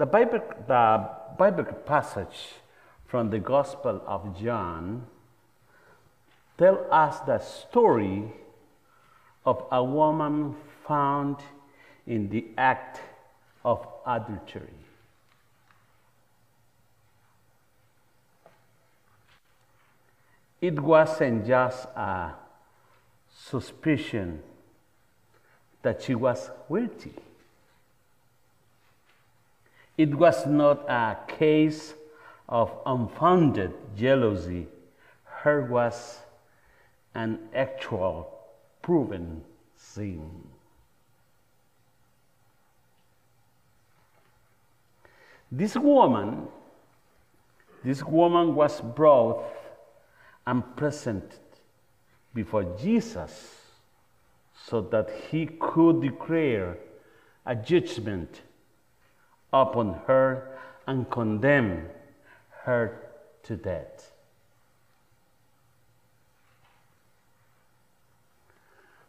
The Bible, the Bible passage from the Gospel of John tell us the story of a woman found in the act of adultery. It wasn't just a suspicion that she was guilty. It was not a case of unfounded jealousy. Her was an actual proven sin. This woman, this woman was brought and presented before Jesus so that he could declare a judgment upon her and condemn her to death.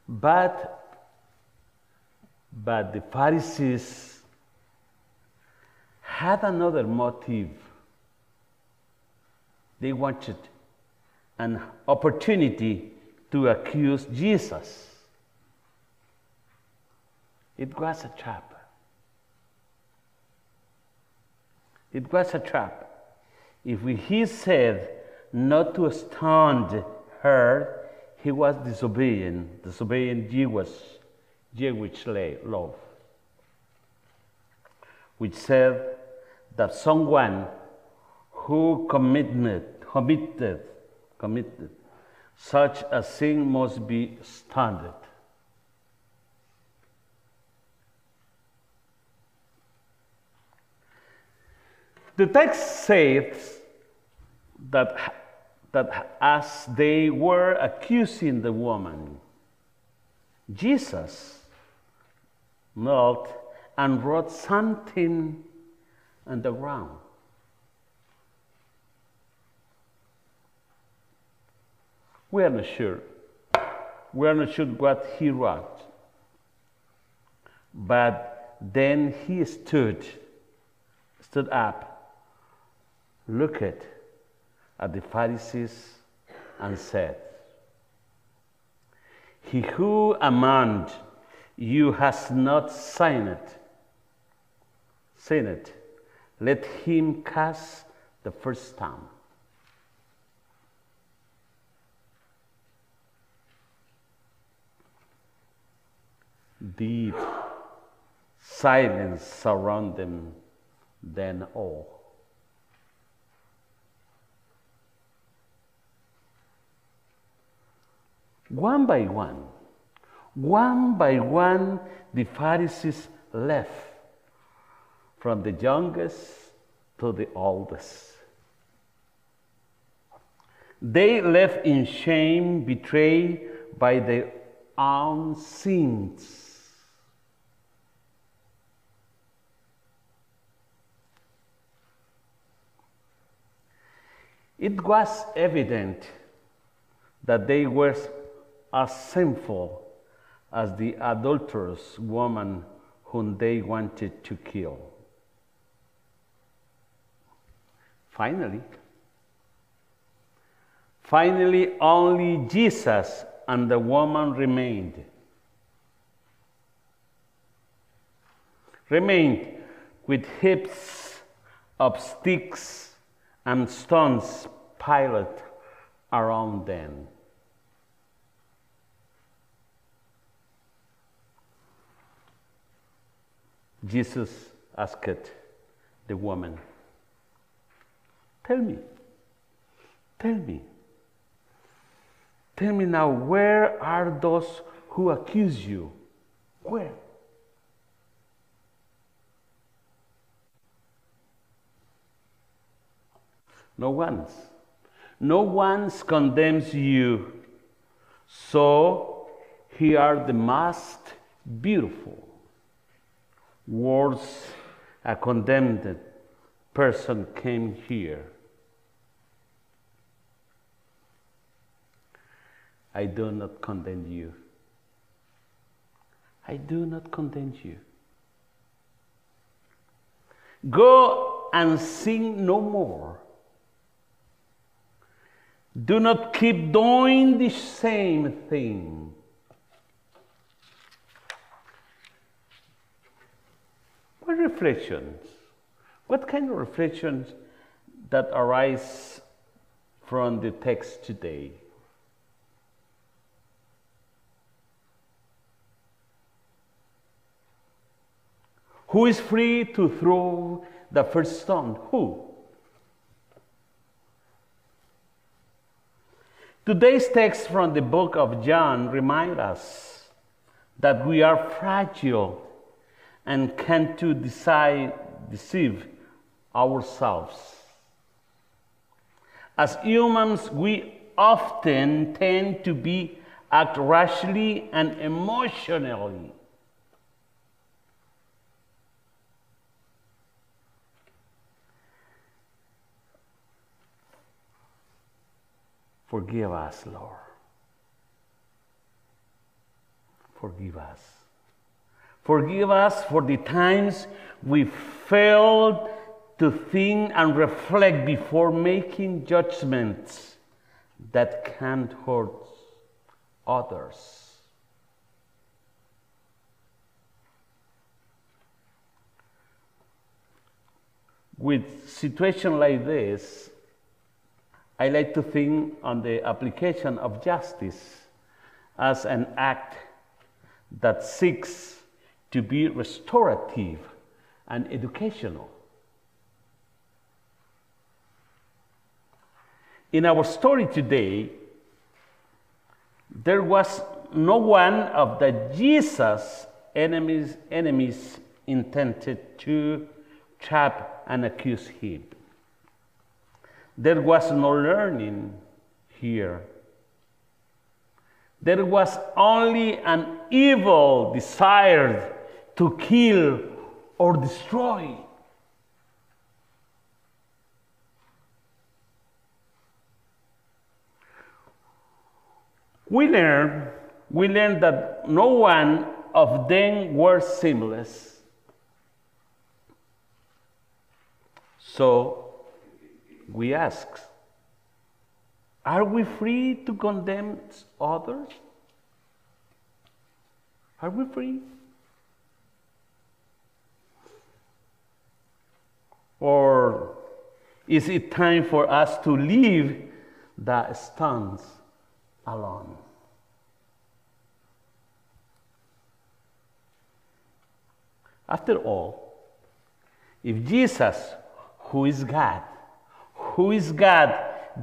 But, but the Pharisees had another motive. They wanted an opportunity to accuse Jesus. It was a trap. It was a trap. If he said not to stone her, he was disobeying, disobeying Jewish, Jewish law, which said that someone who committed, committed, committed such a sin must be stoned. The text says that, that as they were accusing the woman, Jesus knelt and wrote something on the ground. We are not sure. We are not sure what he wrote. But then he stood, stood up looked at the Pharisees and said, He who among you has not signed, sinned, let him cast the first stone. Deep silence surrounded them, then all. One by one, one by one, the Pharisees left, from the youngest to the oldest. They left in shame, betrayed by their own sins. It was evident that they were as sinful as the adulterous woman whom they wanted to kill. Finally, finally, only Jesus and the woman remained. Remained with heaps of sticks and stones piled around them. Jesus asked the woman. Tell me, tell me, tell me now, where are those who accuse you? Where? No one's. No one's condemns you. So here are the most beautiful words a condemned person came here. I do not condemn you. I do not condemn you. Go and sin no more. Do not keep doing the same thing. Reflections? What kind of reflections that arise from the text today? Who is free to throw the first stone? Who? Today's text from the book of John remind us that we are fragile and can to decide, deceive ourselves. As humans, we often tend to be act rashly and emotionally. Forgive us, Lord. Forgive us. Forgive us for the times we failed to think and reflect before making judgments that can't hurt others. With situation like this, I like to think on the application of justice as an act that seeks to be restorative and educational. In our story today, there was no one of the Jesus enemies, enemies intended to trap and accuse him. There was no learning here. There was only an evil desire to kill or destroy. We learn, we learn that no one of them were sinless. So we ask, are we free to condemn others? Are we free? Or is it time for us to leave the stones alone? After all, if Jesus, who is God, who is God,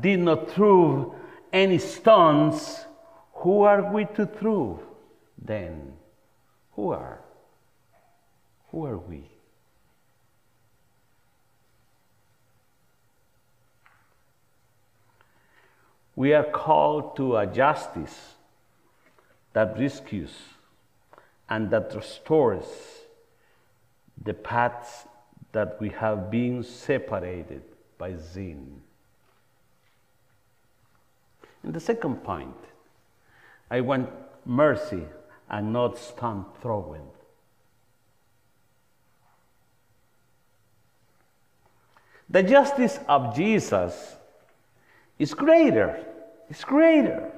did not throw any stones, who are we to throw then? Who are? Who are we? We are called to a justice that rescues and that restores the paths that we have been separated by sin. And the second point, I want mercy and not stone throwing. The justice of Jesus is greater, is greater,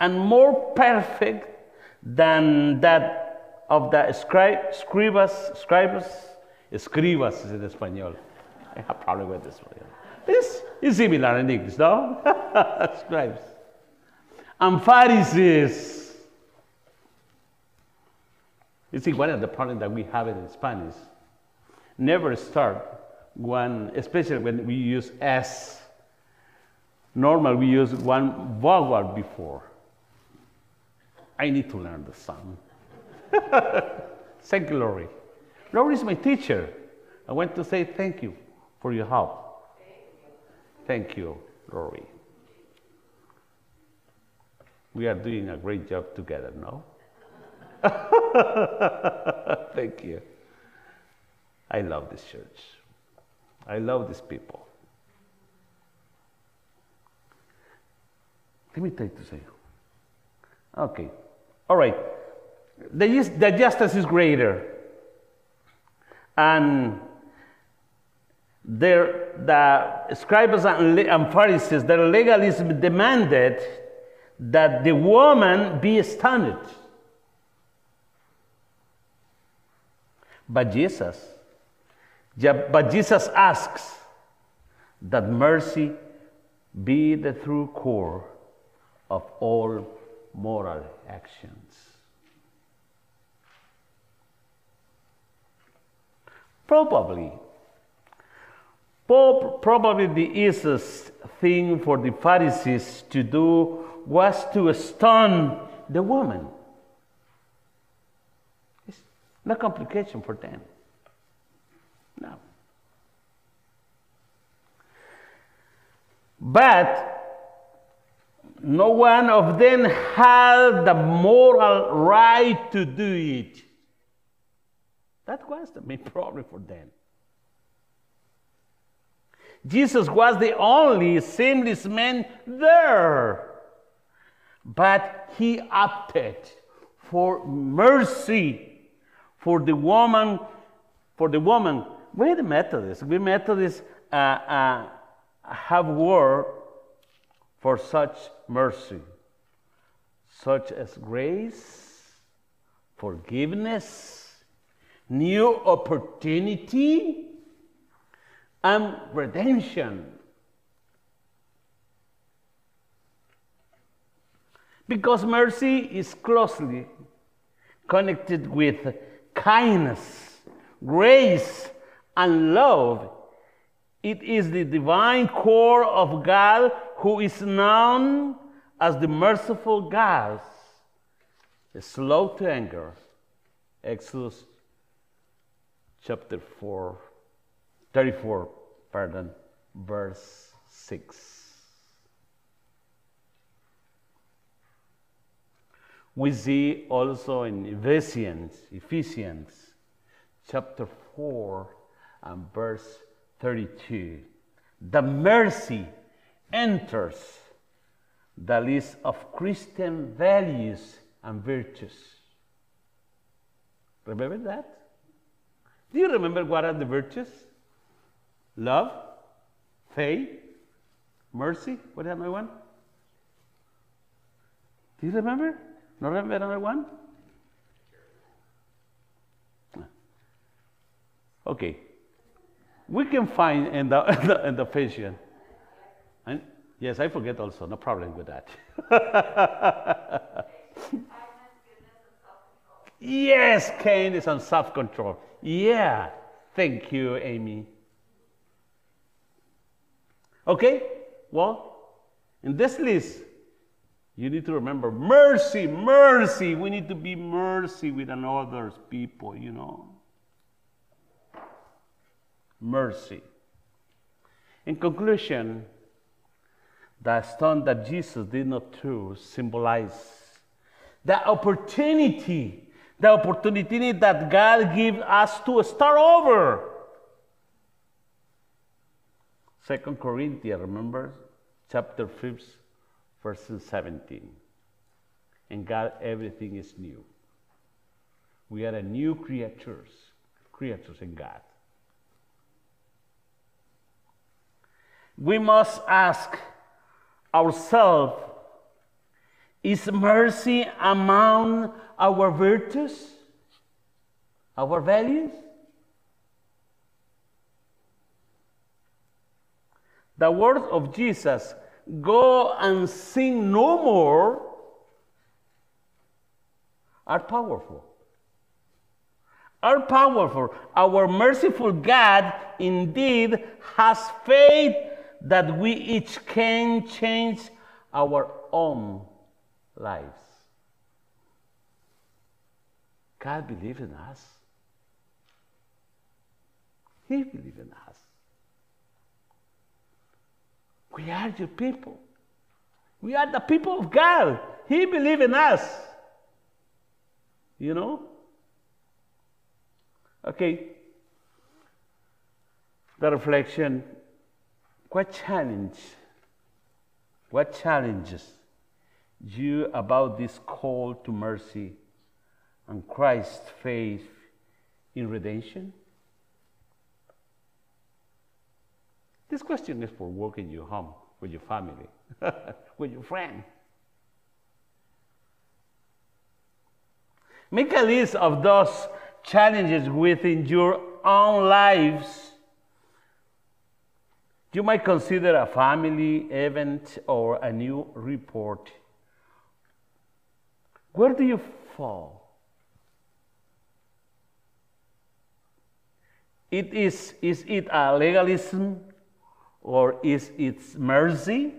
and more perfect than that of the scribes, scribes, escribas in español. I have a problem with this one. It's, it's similar in English, no? Scribes. And Pharisees. You see, one of the problems that we have in Spanish, never start one, especially when we use S. Normal, we use one vowel before. I need to learn the song. thank you, Lori. Lori is my teacher. I want to say thank you for your help. Thank you, Lori. We are doing a great job together, no? thank you. I love this church. I love these people. Let me try to say. Okay. All right. The, the justice is greater. And their, the scribes and, Pharisees, their legalism demanded that the woman be stunned. But Jesus, but Jesus asks that mercy be the true core of all moral actions. Probably, probably the easiest thing for the Pharisees to do was to stun the woman. It's no complication for them. No. But no one of them had the moral right to do it. That was the main problem for them. Jesus was the only sinless man there. But he opted for mercy for the woman, for the woman. We're the Methodists. We Methodists uh, uh, have word for such mercy, such as grace, forgiveness, new opportunity, and redemption. Because mercy is closely connected with kindness, grace, and love. It is the divine core of God who is known as the merciful God, slow to anger. Exodus chapter 4, 34, pardon, verse 6. We see also in Ephesians, Ephesians chapter 4 and verse 32, the mercy enters the list of Christian values and virtues. Remember that? Do you remember what are the virtues? Love, faith, mercy. What am I one? Do you remember? Not remember another one? Okay. We can find in the, in the, in the Ephesians. Yes, I forget also. No problem with that. yes, Cain is on self control. Yeah. Thank you, Amy. Okay? Well, in this list, you need to remember mercy, mercy. We need to be mercy with another's people, you know. Mercy. In conclusion, the stone that Jesus did not throw symbolize the opportunity, the opportunity that God gives us to start over. Second Corinthians, remember, chapter 5, verse 17. And God, everything is new. We are a new creatures, creatures in God. We must ask ourselves is mercy among our virtues, our values? The words of Jesus go and sin no more are powerful. are powerful. Our merciful God indeed has faith that we each can change our own lives. God believes in us. He believes in us. We are your people. We are the people of God. He believes in us. You know? Okay. The reflection what challenge, what challenges you about this call to mercy and Christ's faith in redemption? This question is for work in your home, with your family, with your friend. Make a list of those challenges within your own lives. You might consider a family event or a new report. Where do you fall? It is, is it a legalism or is it mercy?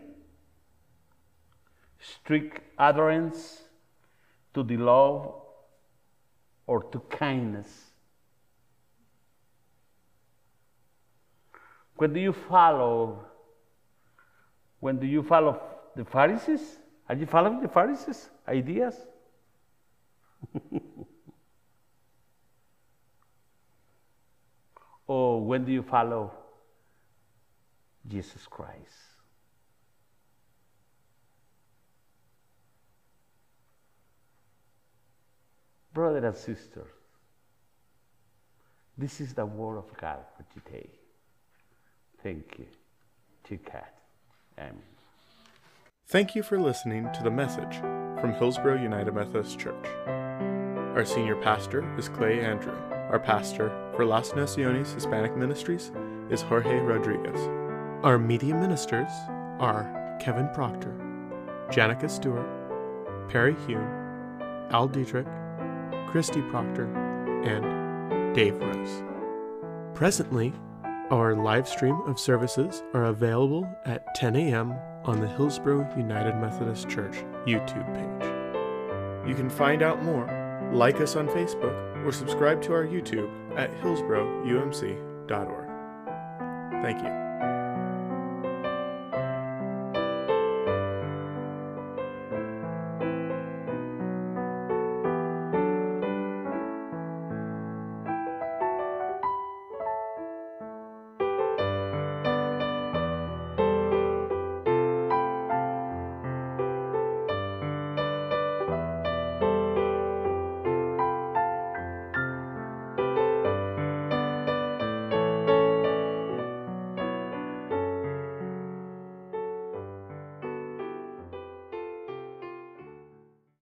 Strict adherence to the law or to kindness? When do you follow? When do you follow the Pharisees? Are you following the Pharisees' ideas? or when do you follow Jesus Christ? Brother and sister, this is the word of God for today. Thank you. To God. Amen. Thank you for listening to the message from Hillsboro United Methodist Church. Our senior pastor is Clay Andrew. Our pastor for Las Naciones Hispanic Ministries is Jorge Rodriguez. Our media ministers are Kevin Proctor, Janica Stewart, Perry Heun, Al Dietrich, Christy Proctor, and Dave Rose. Presently, our live stream of services are available at 10 a.m. on the Hillsboro United Methodist Church YouTube page. You can find out more, like us on Facebook, or subscribe to our YouTube at hillsboroumc.org. Thank you.